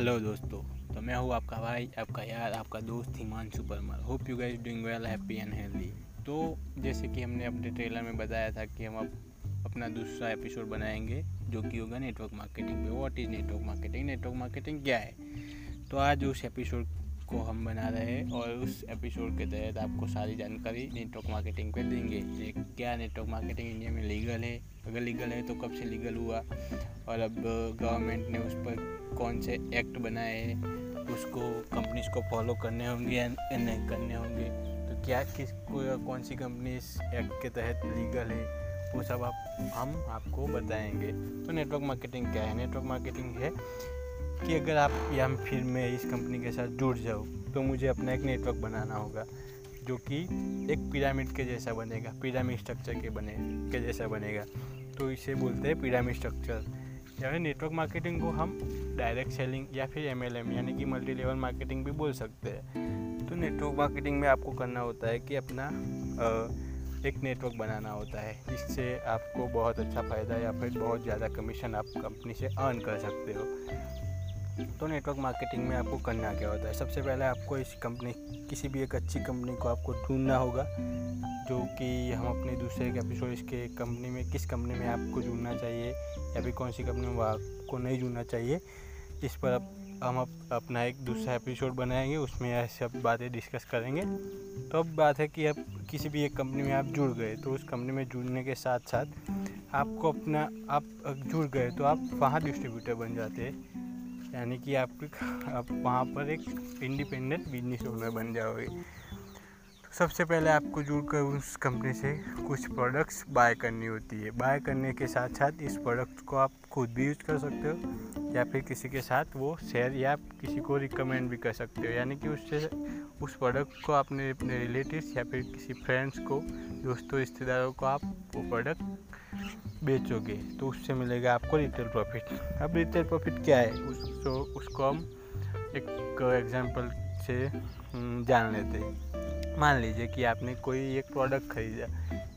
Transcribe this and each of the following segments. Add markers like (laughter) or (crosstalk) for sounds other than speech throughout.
Hello दोस्तों। तो मैं हूँ आपका भाई, आपका यार, आपका दोस्त Himanshu Parmar. Hope you guys doing well happy and healthy तो जैसे कि हमने अपने ट्रेलर में बताया था कि हम अब अपना दूसरा एपिसोड बनाएँगे, जो कि होगा नेटवर्क मार्केटिंग पे। What is network marketing network marketing क्या है? तो आज उस एपिसोड को हम बना रहे हैं और उस एपिसोड के तहत आपको सारी जानकारी नेटवर्क मार्केटिंग पे देंगे। क्या नेटवर्क मार्केटिंग इंडिया में लीगल है? अगर लीगल है तो कब से लीगल हुआ? और अब गवर्नमेंट ने उस पर कौन से एक्ट बनाए हैं? उसको कंपनीज़ को फॉलो करने होंगे या नहीं करने होंगे? तो क्या किस को कौन सी कंपनी इस एक्ट के तहत लीगल है? वो सब आप, हम आपको बताएँगे। तो नेटवर्क मार्केटिंग क्या है? नेटवर्क मार्केटिंग है कि अगर आप या फिर मैं इस कंपनी के साथ जुड़ जाऊँ तो मुझे अपना एक नेटवर्क बनाना होगा, जो कि एक पिरामिड के जैसा बनेगा पिरामिड स्ट्रक्चर के बने, के जैसा बनेगा। तो इसे बोलते हैं पिरामिड स्ट्रक्चर यानी नेटवर्क मार्केटिंग को हम डायरेक्ट सेलिंग या फिर एमएलएम यानी कि मल्टी लेवल मार्केटिंग भी बोल सकते हैं। तो नेटवर्क मार्केटिंग में आपको करना होता है कि अपना एक नेटवर्क बनाना होता है। जिससे आपको बहुत अच्छा फ़ायदा या फिर बहुत ज़्यादा कमीशन आप कंपनी से अर्न कर सकते हो। तो नेटवर्क मार्केटिंग में आपको करना क्या होता है? सबसे पहले आपको इस कंपनी किसी भी एक अच्छी कंपनी को आपको ढूंढना होगा जो कि हम अपने दूसरे एक एपिसोड इसके कंपनी में किस कंपनी में आपको जुड़ना चाहिए या फिर कौन सी कंपनी में आपको नहीं जुड़ना चाहिए। इस पर अब हम अप, अपना एक दूसरा एपिसोड बनाएँगे उसमें यह सब बातें डिस्कस करेंगे। तो अब बात है कि अब किसी भी एक कंपनी में आप जुड़ गए तो उस कंपनी में जुड़ने के साथ साथ आपको अपना आप जुड़ गए तो आप वहाँ डिस्ट्रीब्यूटर बन जाते हैं। यानी कि आप (laughs) आप वहाँ पर एक इंडिपेंडेंट बिज़नेस ओनर बन जाओगे। तो सबसे पहले आपको जुड़कर उस कंपनी से कुछ प्रोडक्ट्स बाय करनी होती है। बाय करने के साथ साथ इस प्रोडक्ट को आप खुद भी यूज़ कर सकते हो, या फिर किसी के साथ वो शेयर या किसी को रिकमेंड भी कर सकते हो। यानी कि उससे उस प्रोडक्ट को अपने अपने रिलेटिव्स या फिर किसी फ्रेंड्स को दोस्तों रिश्तेदारों को आप वो प्रोडक्ट बेचोगे तो उससे मिलेगा आपको रिटेल प्रॉफिट अब रिटेल प्रॉफिट क्या है? उस तो उसको हम एक एग्जांपल से हम्म, जान लेते हैं. मान लीजिए कि आपने कोई एक प्रोडक्ट खरीदा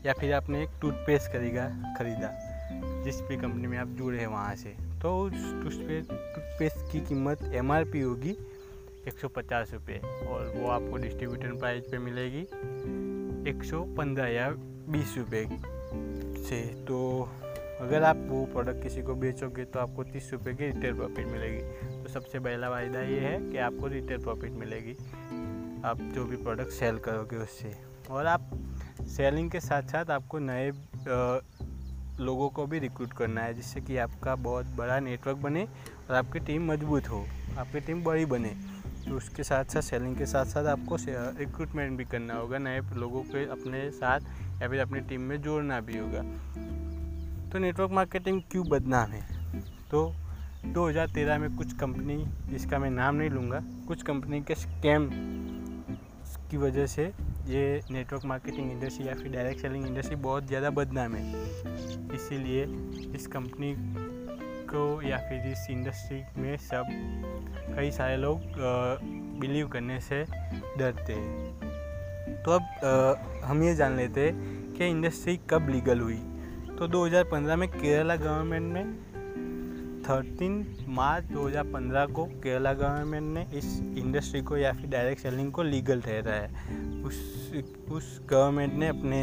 या फिर आपने एक टूथपेस्ट खरीदा खरीदा जिस भी कंपनी में आप जुड़े हैं वहाँ से तो उस टूथपेस्ट टूथपेस्ट की कीमत एमआरपी होगी एक सौ पचास रुपये और वो आपको डिस्ट्रीब्यूटर प्राइस पे मिलेगी एक सौ पंद्रह या बीस रुपये से। तो अगर आप वो प्रोडक्ट किसी को बेचोगे तो आपको तीस रुपये की रिटेल प्रॉफिट मिलेगी। तो सबसे पहला फ़ायदा ये है कि आपको रिटेल प्रॉफिट मिलेगी। आप जो भी प्रोडक्ट सेल करोगे उससे। और आप सेलिंग के साथ साथ आपको नए लोगों को भी रिक्रूट करना है, जिससे कि आपका बहुत बड़ा नेटवर्क बने और आपकी टीम मज़बूत हो, आपकी टीम बड़ी बने। तो उसके साथ साथ सेलिंग के साथ साथ आपको रिक्रूटमेंट भी करना होगा, नए लोगों के अपने साथ या फिर अपनी टीम में जोड़ना भी होगा। तो नेटवर्क मार्केटिंग क्यों बदनाम है? तो 2013 में कुछ कंपनी जिसका मैं नाम नहीं लूँगा, कुछ कंपनी के स्कैम की वजह से ये नेटवर्क मार्केटिंग इंडस्ट्री या फिर डायरेक्ट सेलिंग इंडस्ट्री बहुत ज़्यादा बदनाम है। इसीलिए इस कंपनी को या फिर इस इंडस्ट्री में सब कई सारे लोग बिलीव करने से डरते हैं। तो अब हम ये जान लेते हैं कि इंडस्ट्री कब लीगल हुई। तो 2015 में केरला गवर्नमेंट ने 13 मार्च 2015 को केरला गवर्नमेंट ने इस इंडस्ट्री को या फिर डायरेक्ट सेलिंग को लीगल ठहरा है। उस उस गवर्नमेंट ने अपने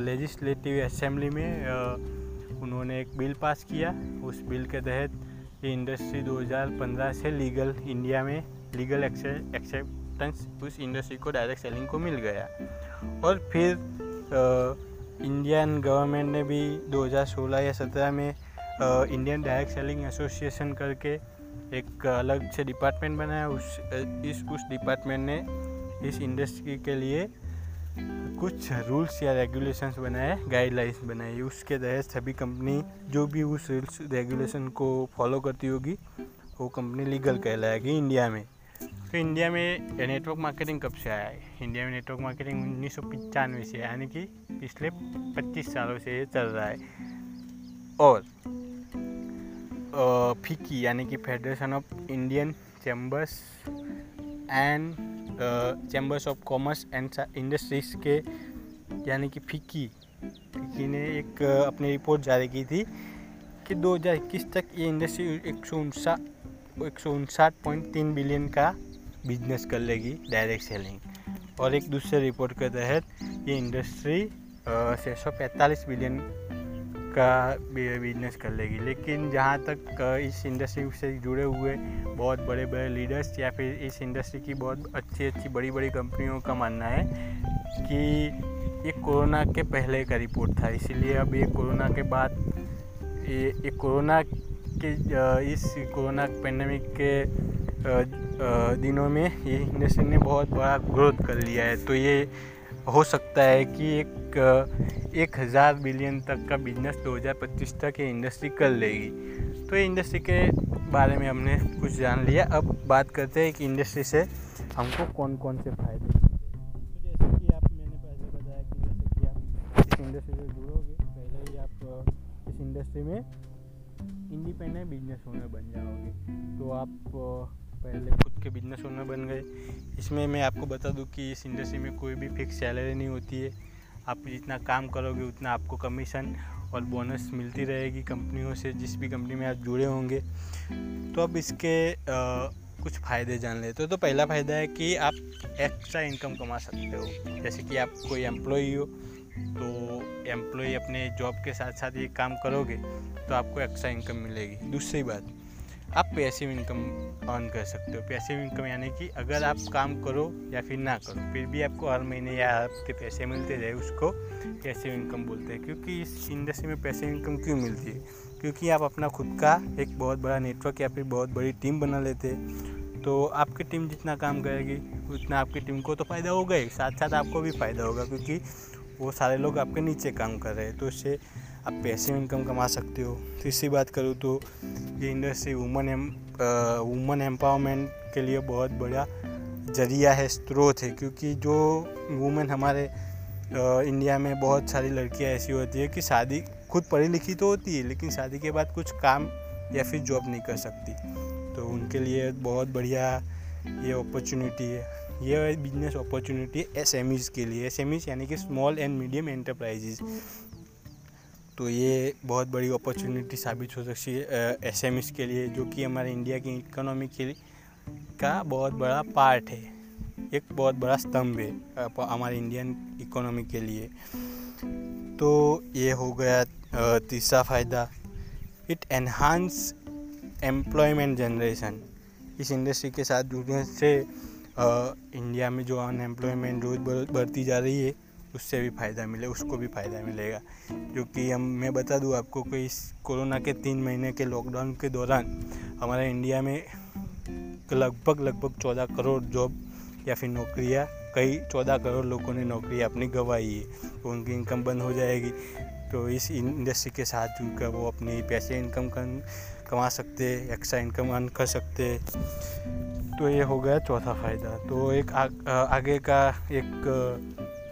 लेजिस्लेटिव असेंबली में उन्होंने एक बिल पास किया। उस बिल के तहत ये इंडस्ट्री 2015 से लीगल इंडिया में लीगल एक्सेप्टेंस उस इंडस्ट्री को डायरेक्ट सेलिंग को मिल गया। और फिर आ, इंडियन गवर्नमेंट ने भी 2016 या 17 में इंडियन डायरेक्ट सेलिंग एसोसिएशन करके एक अलग से डिपार्टमेंट बनाया। उस इस उस डिपार्टमेंट ने इस इंडस्ट्री के लिए कुछ रूल्स या रेगुलेशंस बनाए गाइडलाइंस बनाई उसके तहत सभी कंपनी जो भी उस रूल्स रेगुलेशन को फॉलो करती होगी, वो कंपनी लीगल कहलाएगी इंडिया में। तो इंडिया में नेटवर्क मार्केटिंग कब से आया है? इंडिया में नेटवर्क मार्केटिंग उन्नीस सौ यानी कि पिछले 25 सालों से चल रहा है। और फिकी यानी कि Federation of Indian Chambers and Chambers of Commerce and Industries के, यानी कि फिक्की फिकी ने एक अपनी रिपोर्ट जारी की थी कि 2021 तक ये इंडस्ट्री एक सौ एक सौ उनसाठ पॉइंट तीन बिलियन का बिज़नेस कर लेगी डायरेक्ट सेलिंग और एक दूसरे रिपोर्ट के तहत ये इंडस्ट्री छः सौ पैंतालीस बिलियन का बिज़नेस कर लेगी। लेकिन जहाँ तक इस इंडस्ट्री से जुड़े हुए बहुत बड़े बड़े लीडर्स या फिर इस इंडस्ट्री की बहुत अच्छी अच्छी बड़ी बड़ी कंपनियों का मानना है कि ये कोरोना के पहले का रिपोर्ट था। इसीलिए अब ये कोरोना के बाद ये, ये कोरोना के इस कोरोना पेंडेमिक के दिनों में ये इंडस्ट्री ने बहुत बड़ा ग्रोथ कर लिया है। तो ये हो सकता है कि एक एक हज़ार बिलियन तक का बिज़नेस 2025 तक ये इंडस्ट्री कर लेगी। तो ये इंडस्ट्री के बारे में हमने कुछ जान लिया। अब बात करते हैं कि इंडस्ट्री से हमको कौन कौन से फ़ायदे तो जैसे कि आप, मैंने पहले बताया कि जैसे कि आप इस इंडस्ट्री से जुड़ोगे, पहले ही आप, इस इंडस्ट्री में इंडिपेंडेंट बिज़नेस ओनर बन जाओगे। तो आप पहले खुद के बिज़नेस ओनर बन गए। इसमें मैं आपको बता दूँ कि इस इंडस्ट्री में कोई भी फिक्स सैलरी नहीं होती है। आप जितना काम करोगे उतना आपको कमीशन और बोनस मिलती रहेगी कंपनियों से जिस भी कंपनी में आप जुड़े होंगे। तो अब इसके आ, कुछ फ़ायदे जान लेते हो। तो पहला फ़ायदा है कि आप एक्स्ट्रा इनकम कमा सकते हो। जैसे कि आप कोई एम्प्लॉई हो तो एम्प्लॉई अपने जॉब के साथ साथ ये काम करोगे तो आपको एक्स्ट्रा इनकम मिलेगी। दूसरी बात आप पैसिव इनकम अर्न कर सकते हो। पैसिव इनकम यानी कि अगर आप काम करो या फिर ना करो, फिर भी आपको हर महीने या हर हफ़्ते पैसे मिलते रहे, उसको पैसिव इनकम बोलते हैं। क्योंकि इस इंडस्ट्री में पैसिव इनकम क्यों मिलती है? क्योंकि आप अपना खुद का एक बहुत बड़ा नेटवर्क या फिर बहुत बड़ी टीम बना लेते हैं। तो आपकी टीम जितना काम करेगी, उतना आपकी टीम को तो फ़ायदा होगा ही। साथ साथ आपको भी फ़ायदा होगा क्योंकि वो सारे लोग आपके नीचे काम कर रहे हैं। तो उससे आप पैसे इनकम कमा सकते हो। तीसरी बात करूँ तो ये industry woman um woman empowerment के लिए बहुत बड़ा ज़रिया है, स्रोत है, क्योंकि जो वुमेन हमारे इंडिया में बहुत सारी लड़कियाँ ऐसी होती है कि शादी खुद पढ़ी लिखी तो होती है, लेकिन शादी के बाद कुछ काम या फिर जॉब नहीं कर सकती। तो उनके लिए बहुत बढ़िया ये अपॉर्चुनिटी है। ये बिज़नेस अपॉर्चुनिटी एस एम के लिए। एस एम यानी कि स्मॉल एंड मीडियम एंटरप्राइजेज तो ये बहुत बड़ी अपॉर्चुनिटी साबित हो सकती है एस एम के लिए, जो कि हमारे इंडिया की इकोनॉमी के लिए का बहुत बड़ा पार्ट है, एक बहुत बड़ा स्तंभ है हमारे इंडियन इकोनॉमी के लिए। तो ये हो गया तीसरा फ़ायदा इट एनहांस एम्प्लॉयमेंट जनरेशन इस इंडस्ट्री के साथ जुड़ने से इंडिया में जो अनएम्प्लॉयमेंट रोज़ बढ़ती जा रही है उससे भी फ़ायदा मिले उसको भी फ़ायदा मिलेगा। क्योंकि हम मैं बता दूँ आपको कि इस कोरोना के तीन महीने के लॉकडाउन के दौरान हमारे इंडिया में लगभग लगभग चौदह करोड़ जॉब या फिर नौकरियाँ कई चौदह करोड़ लोगों ने नौकरी अपनी गंवाई है तो उनकी इनकम बंद हो जाएगी। तो इस इंडस्ट्री के साथ जुड़कर वो अपनी पैसे इनकम कर कमा सकते एक्स्ट्रा इनकम अर्न कर सकते। तो ये हो गया चौथा फ़ायदा। तो एक आ, आगे का एक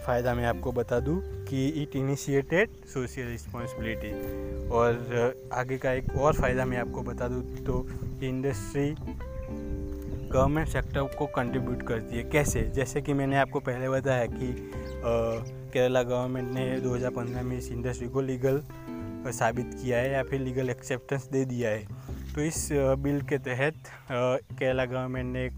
फ़ायदा मैं आपको बता दूँ कि इट इनिशिएटेड सोशल रिस्पॉन्सिबिलिटी और आगे का एक और फ़ायदा मैं आपको बता दूँ तो इंडस्ट्री गवर्नमेंट सेक्टर को कंट्रीब्यूट करती है. कैसे? जैसे कि मैंने आपको पहले बताया कि केरला गवर्नमेंट ने 2015 में इस इंडस्ट्री को लीगल साबित किया है या फिर लीगल एक्सेप्टेंस दे दिया है. तो इस बिल के तहत केरला गवर्नमेंट ने एक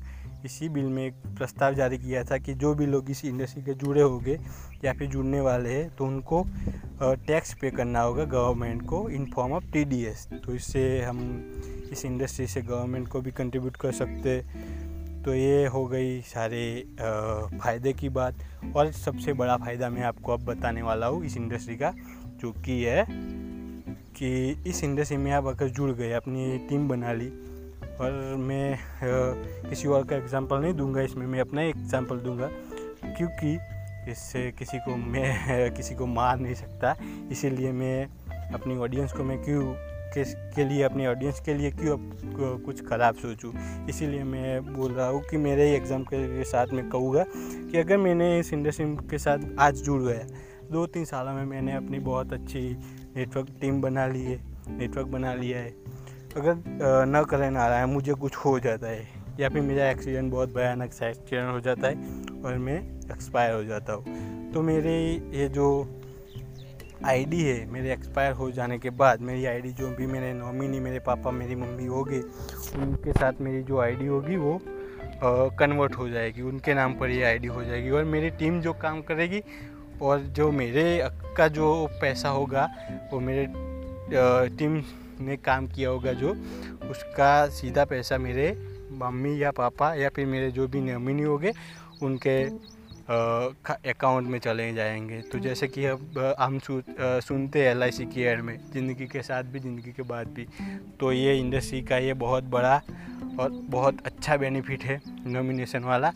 इसी बिल में एक प्रस्ताव जारी किया था कि जो भी लोग इस इंडस्ट्री के जुड़े होंगे या फिर जुड़ने वाले हैं तो उनको टैक्स पे करना होगा गवर्नमेंट को इन फॉर्म ऑफ़ टीडीएस तो इससे हम इस इंडस्ट्री से गवर्नमेंट को भी कंट्रीब्यूट कर सकते तो ये हो गई सारे फ़ायदे की बात। और सबसे बड़ा फ़ायदा मैं आपको अब बताने वाला हूँ इस इंडस्ट्री का, जो कि है कि इस इंडस्ट्री में आप अगर जुड़ गए, अपनी टीम बना ली पर मैं किसी और का एग्ज़ाम्पल नहीं दूँगा, इसमें मैं अपना एग्ज़ाम्पल दूँगा, क्योंकि इससे किसी को मैं, (laughs) किसी को मार नहीं सकता। इसीलिए मैं अपनी ऑडियंस को मैं क्यों, किस, के लिए, अपनी ऑडियंस के लिए क्यों कुछ ख़राब सोचूं? इसीलिए मैं बोल रहा हूँ कि मेरे ही एग्ज़ाम के साथ मैं कहूँगा कि अगर मैंने इस इंडस्ट्री के साथ आज जुड़ गया दो तीन सालों में मैंने अपनी बहुत अच्छी नेटवर्क टीम बना ली है नेटवर्क बना लिया है। अगर न करें ना रहा है मुझे कुछ हो जाता है, या फिर मेरा एक्सीडेंट बहुत भयानक सा एक्सीडेंट हो जाता है और मैं एक्सपायर हो जाता हूँ। तो मेरे ये जो आईडी है, मेरे एक्सपायर हो जाने के बाद मेरी आईडी जो भी मेरे नॉमिनी मेरे पापा, मेरी मम्मी होगी, उनके साथ मेरी जो आईडी होगी वो कन्वर्ट हो जाएगी, उनके नाम पर ये आईडी हो जाएगी और मेरी टीम जो काम करेगी और जो मेरे का जो पैसा होगा, वो मेरे टीम ने काम किया होगा जो, उसका सीधा पैसा मेरे मम्मी या पापा या फिर मेरे जो भी नॉमिनी होंगे, उनके अकाउंट में चले जाएँगे। तो जैसे कि अब हम सुनते हैं एल आई सी की एड में, ज़िंदगी के साथ भी, ज़िंदगी के बाद भी। तो ये इंडस्ट्री का ये बहुत बड़ा और बहुत अच्छा बेनिफिट है नॉमिनेशन वाला।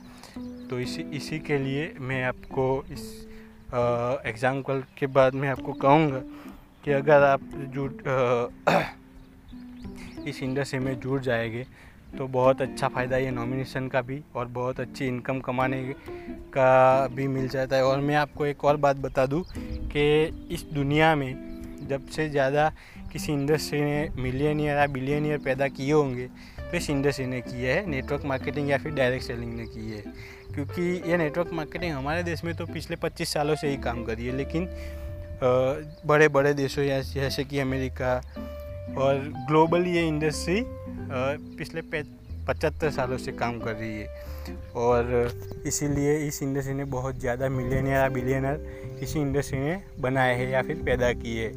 तो इसी इसी के लिए मैं आपको इस एग्ज़ाम्पल के बाद मैं आपको कहूँगा कि अगर आप जुड़ इस इंडस्ट्री में जुड़ जाएँगे तो बहुत अच्छा फ़ायदा ये नॉमिनेशन का भी और बहुत अच्छी इनकम कमाने का भी मिल जाता है। और मैं आपको एक और बात बता दूँ कि इस दुनिया में जब से ज़्यादा किसी इंडस्ट्री ने मिलियनियर या बिलियनियर पैदा किए होंगे तो इस इंडस्ट्री ने किए है नेटवर्क मार्केटिंग या फिर डायरेक्ट सेलिंग ने की है। क्योंकि ये नेटवर्क मार्केटिंग हमारे देश में तो पिछले 25 सालों से ही काम कर है, लेकिन बड़े बड़े देशों जैसे कि अमेरिका और ग्लोबली ये इंडस्ट्री पिछले पचहत्तर सालों से काम कर रही है। और इसीलिए इस इंडस्ट्री ने बहुत ज़्यादा मिलियनियर या बिलियनर इसी इंडस्ट्री ने बनाए हैं या फिर पैदा किए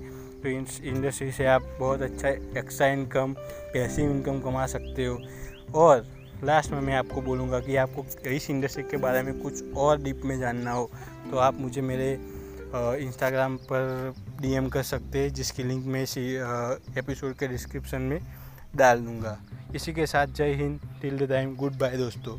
तो इस इंडस्ट्री से आप बहुत अच्छा एक्स्ट्रा इनकम पैसिव इनकम कमा सकते हो। और लास्ट में मैं आपको बोलूँगा कि आपको इस इंडस्ट्री के बारे में कुछ और डीप में जानना हो तो आप मुझे मेरे इंस्टाग्राम पर डीएम कर सकते हैं, जिसकी लिंक मैं इसी एपिसोड के डिस्क्रिप्शन में डाल दूँगा। इसी के साथ जय हिंद till the time good bye दोस्तों।